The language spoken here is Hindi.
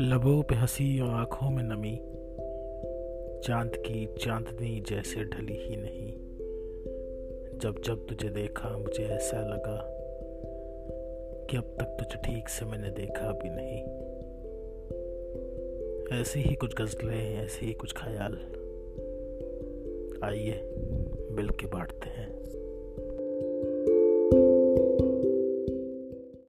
लबों पे हँसी और आँखों में नमी। चाँद की चांदनी जैसे ढली ही नहीं। जब जब तुझे देखा, मुझे ऐसा लगा कि अब तक तुझे ठीक से मैंने देखा भी नहीं। ऐसी ही कुछ गज़लें, ऐसे ही कुछ ख्याल। आइए मिल के बांटते हैं।